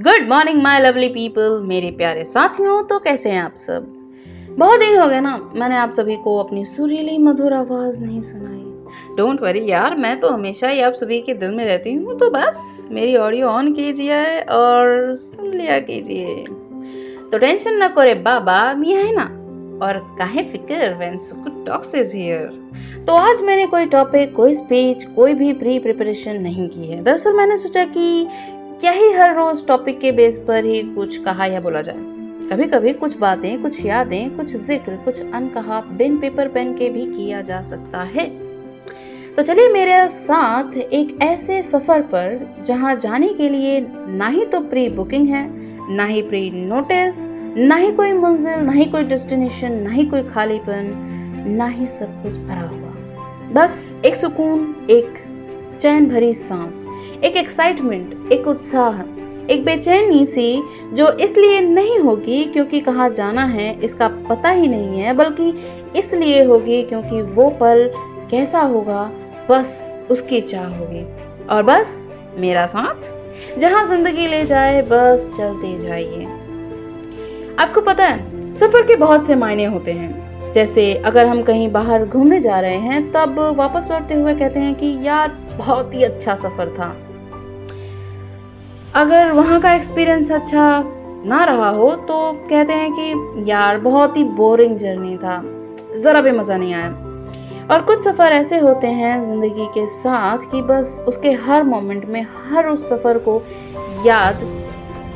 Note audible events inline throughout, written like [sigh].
Good morning my lovely people मेरे प्यारे साथियों तो कैसे हैं आप सब? बहुत दिन हो गए ना, मैंने आप सभी को अपनी सुरीली, मधुर आवाज़ नहीं सुनाई। डोंट वरी यार, मैं तो हमेशा ही आप सभी के दिल में रहती हूँ तो बस मेरी ऑडियो ऑन कीजिए और सुन लिया कीजिए। तो टेंशन न करे, बाबा मियाँ है ना, और काहे फ़िक्र व्हेन सुकुट टॉक्स इज़ हियर तो आज मैंने कोई टॉपिक कोई स्पीच कोई भी प्री प्रिपरेशन नहीं की है। दरअसल मैंने सोचा कि क्या ही हर रोज टॉपिक के बेस पर ही कुछ कहा या बोला जाए? कभी कभी कुछ बातें, कुछ यादें, कुछ ज़िक्र, कुछ अनकहा बिन पेपर पेन के भी किया जा सकता है। तो चलिए मेरे साथ एक ऐसे सफ़र पर, जहाँ जाने के लिए ना ही तो प्री बुकिंग है, ना ही प्री नोटिस ना ही कोई मंजिल, ना ही कोई डेस्टिनेशन ना ही कोई खालीपन, ना ही सब कुछ भरा हुआ। बस एक सुकून, एक चैन भरी सांस। एक एक्साइटमेंट एक उत्साह, एक बेचैनी सी जो इसलिए नहीं होगी क्योंकि कहाँ जाना है, इसका पता ही नहीं है, बल्कि इसलिए होगी क्योंकि वो पल कैसा होगा, बस उसकी चाह होगी। और बस मेरा साथ, जहाँ ज़िंदगी ले जाए, बस चलते जाइए। आपको पता है, सफ़र के बहुत से मायने होते हैं। जैसे अगर हम कहीं बाहर घूमने जा रहे हैं, तब वापस लौटते हुए कहते हैं कि यार, बहुत ही अच्छा सफ़र था। अगर वहाँ का एक्सपीरियंस अच्छा ना रहा हो तो कहते हैं कि यार, बहुत ही बोरिंग जर्नी था। ज़रा भी मज़ा नहीं आया। और कुछ सफ़र ऐसे होते हैं ज़िंदगी के साथ कि बस उसके हर मोमेंट में, हर उस सफ़र को याद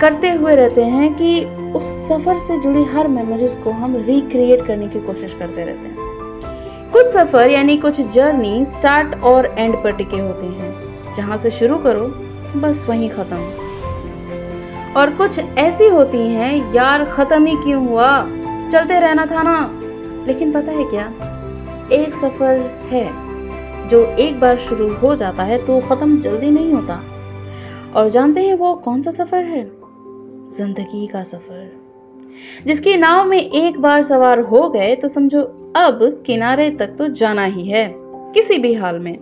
करते हुए रहते हैं कि उस सफ़र से जुड़ी हर मेमोरीज को हम रिक्रिएट करने की कोशिश करते रहते हैं। कुछ सफ़र, यानी कुछ जर्नी स्टार्ट और एंड पर टिके होते हैं। जहाँ से शुरू करो, बस वहीं ख़त्म। और कुछ ऐसी होती हैं, यार ख़त्म ही क्यों हुआ? चलते रहना था ना। लेकिन पता है क्या? एक सफ़र है, जो एक बार शुरू हो जाता है तो ख़त्म जल्दी नहीं होता। और जानते हैं वो कौन सा सफ़र है? ज़िंदगी का सफ़र। जिसकी नाव में एक बार सवार हो गए तो समझो अब किनारे तक तो जाना ही है, किसी भी हाल में।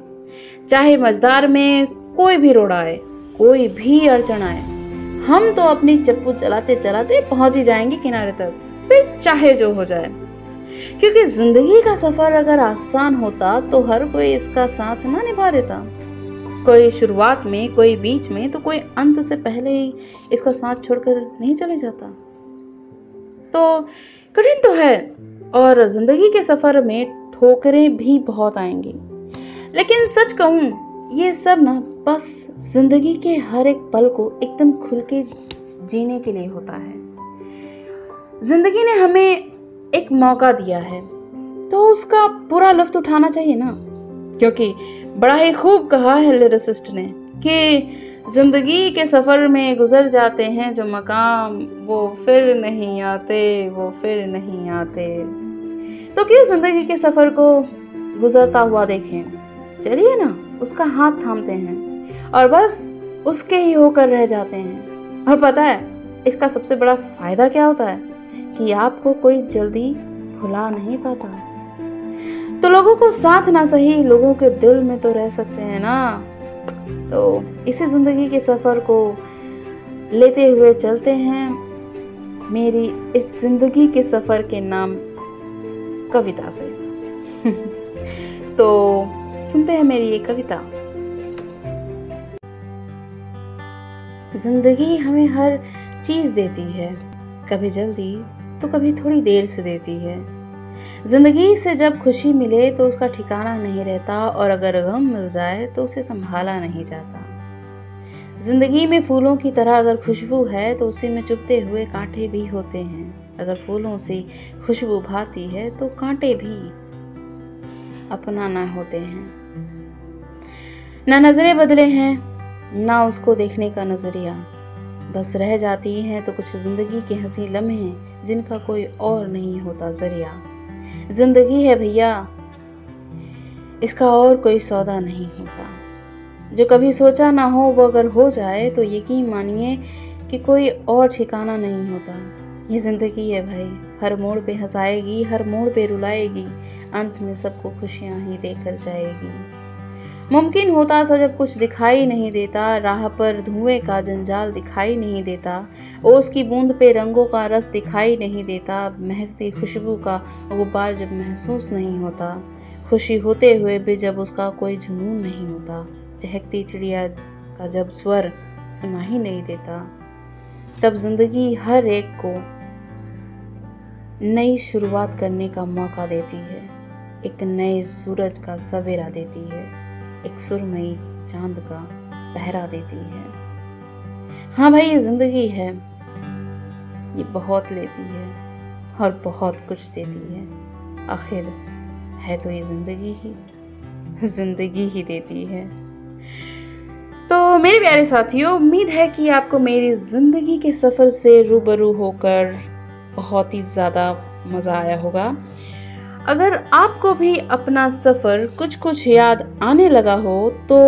चाहे मजदार में कोई भी रोड आए, कोई भी अड़चन आए हम तो अपनी चप्पू चलाते चलाते पहुँच ही जाएँगे किनारे तक, फिर चाहे जो हो जाए। क्योंकि ज़िंदगी का सफ़र अगर आसान होता तो हर कोई इसका साथ ना निभा देता। कोई शुरुआत में, कोई बीच में तो कोई अंत से पहले ही इसका साथ छोड़कर नहीं चले जाता। तो कठिन तो है, और ज़िंदगी के सफ़र में ठोकरें भी बहुत आएँगी। लेकिन सच कहूँ ये सब ना बस ज़िंदगी के हर एक पल को एकदम खुल के जीने के लिए होता है। ज़िंदगी ने हमें एक मौका दिया है तो उसका पूरा लुफ्त उठाना चाहिए ना। क्योंकि बड़ा ही खूब कहा है लिरिसिस्ट ने कि ज़िंदगी के सफ़र में गुजर जाते हैं जो मकाम, वो फिर नहीं आते, वो फिर नहीं आते। तो क्यों ज़िंदगी के सफ़र को गुजरता हुआ देखें? चलिए ना। उसका हाथ थामते हैं और बस उसके ही होकर रह जाते हैं। और पता है, इसका सबसे बड़ा फ़ायदा क्या होता है? कि आपको कोई जल्दी भुला नहीं पाता। तो लोगों को साथ ना सही लोगों के दिल में तो रह सकते हैं ना। तो इसी ज़िंदगी के सफ़र को लेते हुए चलते हैं मेरी इस ज़िंदगी के सफ़र के नाम कविता से। [laughs] तो सुनते हैं मेरी ये कविता। ज़िंदगी हमें हर चीज़ देती है। कभी जल्दी तो कभी थोड़ी देर से देती है। ज़िंदगी से जब खुशी मिले तो उसका ठिकाना नहीं रहता और अगर गम मिल जाए तो उसे संभाला नहीं जाता। ज़िंदगी में फूलों की तरह अगर खुशबू है तो उसी में चुपते हुए कांटे भी होते हैं। अगर फूलों से खुशबू भाती है तो कांटे भी अपना ना होते हैं। ना नज़रें बदले हैं, ना उसको देखने का नज़रिया। बस रह जाती हैं तो कुछ ज़िंदगी के हँसी लम्हे जिनका कोई और नहीं होता ज़रिया। ज़िंदगी है भैया, इसका और कोई सौदा नहीं होता। जो कभी सोचा ना हो, वो अगर हो जाए तो यकीन मानिए कि कोई और ठिकाना नहीं होता। ये ज़िंदगी है भाई, हर मोड़ पे हंसाएगी, हर मोड़ पे रुलाएगी। अंत में सबको खुशियाँ ही देकर जाएगी। मुमकिन होता सा जब कुछ दिखाई नहीं देता, राह पर धुएँ का जंजाल दिखाई नहीं देता, ओस की बूंद पे रंगों का रस दिखाई नहीं देता, महकती खुशबू का गुब्बार जब महसूस नहीं होता, खुशी होते हुए भी जब उसका कोई जुनून नहीं होता चहकती चिड़िया का जब स्वर सुना ही नहीं देता। तब ज़िंदगी हर एक को नई शुरुआत करने का मौका देती है। एक नए सूरज का सवेरा देती है, एक सुरमई चाँद का पहरा देती है। हाँ भाई, ये ज़िंदगी है। ये बहुत लेती है और बहुत कुछ देती है। आखिर है तो ये ज़िंदगी ही ज़िंदगी ही देती है। तो मेरे प्यारे साथियों, उम्मीद है कि आपको मेरी ज़िंदगी के सफ़र से रूबरू होकर बहुत ही ज़्यादा मज़ा आया होगा। अगर आपको भी अपना सफ़र कुछ कुछ याद आने लगा हो तो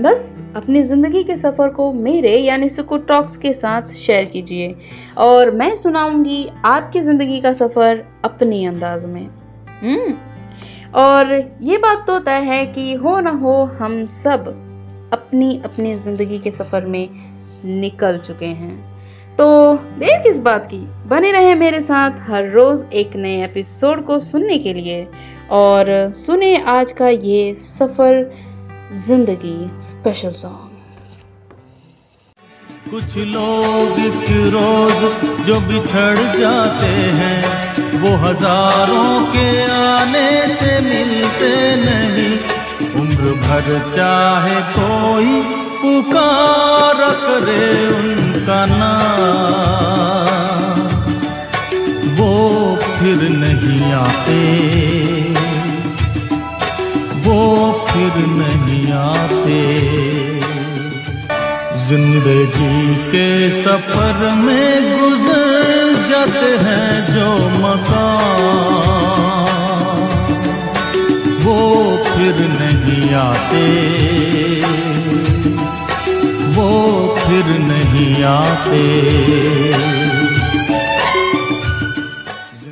बस अपनी ज़िंदगी के सफ़र को मेरे यानी सुकू टॉक्स के साथ शेयर कीजिए। और मैं सुनाऊँगी आपकी ज़िंदगी का सफ़र अपनी अंदाज में। हम्म। और ये बात तो तय है कि हो ना हो, हम सब अपनी अपनी ज़िंदगी के सफ़र में निकल चुके हैं। तो देर किस बात की? बने रहे मेरे साथ हर रोज एक नए एपिसोड को सुनने के लिए। और सुने आज का ये सफ़र ज़िंदगी स्पेशल सॉन्ग कुछ लोग रोज जो बिछड़ जाते हैं, वो हज़ारों के आने से मिलते नहीं। उम्र भर चाहे कोई पुकार करे उनका नाम। वो फिर नहीं आते। वो फिर नहीं आते। ज़िंदगी के सफ़र में गुजर जाते हैं जो मकान। वो फिर नहीं आते। फिर नहीं आते।